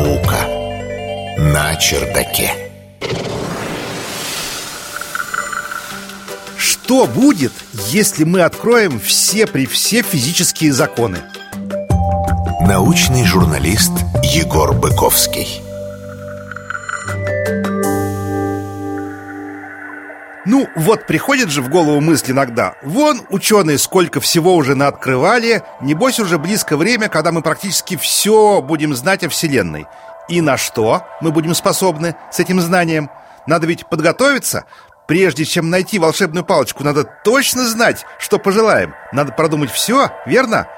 наука на чердаке. Что будет, если мы откроем все при все физические законы? Научный журналист Егор Быковский. Ну, вот приходит же в голову мысль иногда. Вон ученые сколько всего уже наоткрывали. Небось уже близко время, когда мы практически все будем знать о Вселенной. И на что мы будем способны с этим знанием? Надо ведь подготовиться. Прежде чем найти волшебную палочку, надо точно знать, что пожелаем. Надо продумать все, верно?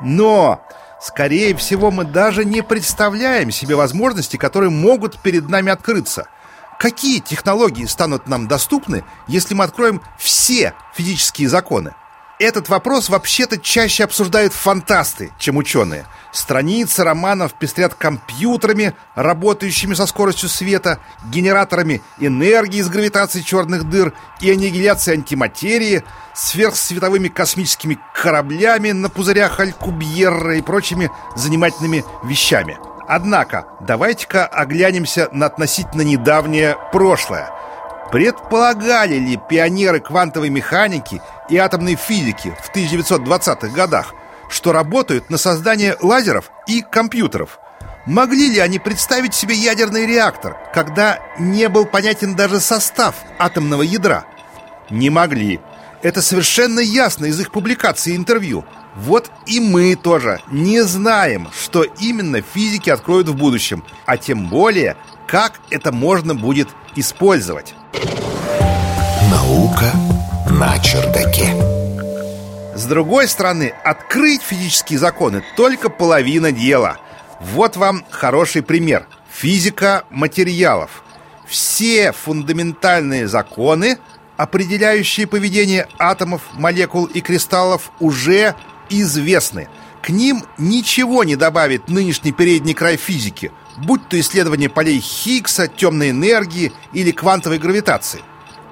Но, скорее всего, мы даже не представляем себе возможности, которые могут перед нами открыться – Какие технологии станут нам доступны, если мы откроем все физические законы? Этот вопрос вообще-то чаще обсуждают фантасты, чем ученые. Страницы романов пестрят компьютерами, работающими со скоростью света, генераторами энергии из гравитации черных дыр и аннигиляции антиматерии, сверхсветовыми космическими кораблями на пузырях Алькубьерра и прочими занимательными вещами – Однако, давайте-ка оглянемся на относительно недавнее прошлое. Предполагали ли пионеры квантовой механики и атомной физики в 1920-х годах, что работают на создание лазеров и компьютеров? Могли ли они представить себе ядерный реактор, когда не был понятен даже состав атомного ядра? Не могли. Это совершенно ясно из их публикаций и интервью – вот и мы тоже не знаем, что именно физики откроют в будущем, а тем более, как это можно будет использовать. Наука на чердаке. С другой стороны, открыть физические законы только половина дела. Вот вам хороший пример. Физика материалов. Все фундаментальные законы, определяющие поведение атомов, молекул и кристаллов, уже известны. К ним ничего не добавит нынешний передний край физики, будь то исследование полей Хиггса, темной энергии или квантовой гравитации.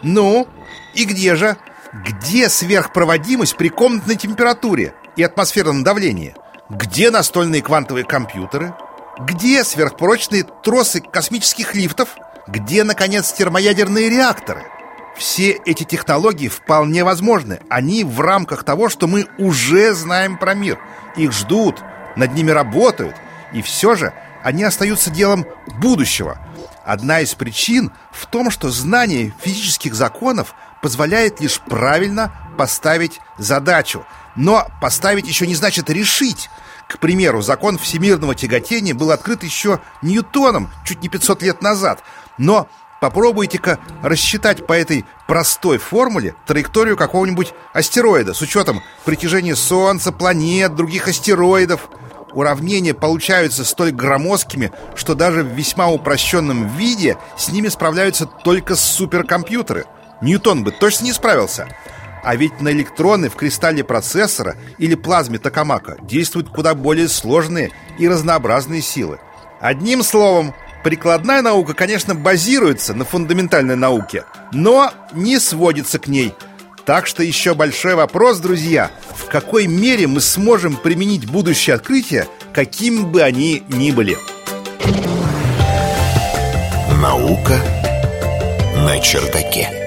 Ну, и где же? Где сверхпроводимость при комнатной температуре и атмосферном давлении? Где настольные квантовые компьютеры? Где сверхпрочные тросы космических лифтов? Где, наконец, термоядерные реакторы? Все эти технологии вполне возможны. Они в рамках того, что мы уже знаем про мир. Их ждут, над ними работают. И все же они остаются делом будущего. Одна из причин в том, что знание физических законов позволяет лишь правильно поставить задачу. Но поставить еще не значит решить. К примеру, закон всемирного тяготения был открыт еще Ньютоном чуть не 500 лет назад. Но Попробуйте-ка рассчитать по этой простой формуле траекторию какого-нибудь астероида с учетом притяжения Солнца, планет, других астероидов. Уравнения получаются столь громоздкими, что даже в весьма упрощенном виде с ними справляются только суперкомпьютеры. Ньютон бы точно не справился. А ведь на электроны в кристалле процессора или плазме токамака действуют куда более сложные и разнообразные силы. Одним словом, Прикладная наука, конечно, базируется на фундаментальной науке, но не сводится к ней. Так что еще большой вопрос, друзья, в какой мере мы сможем применить будущие открытия, какими бы они ни были. Наука на чердаке.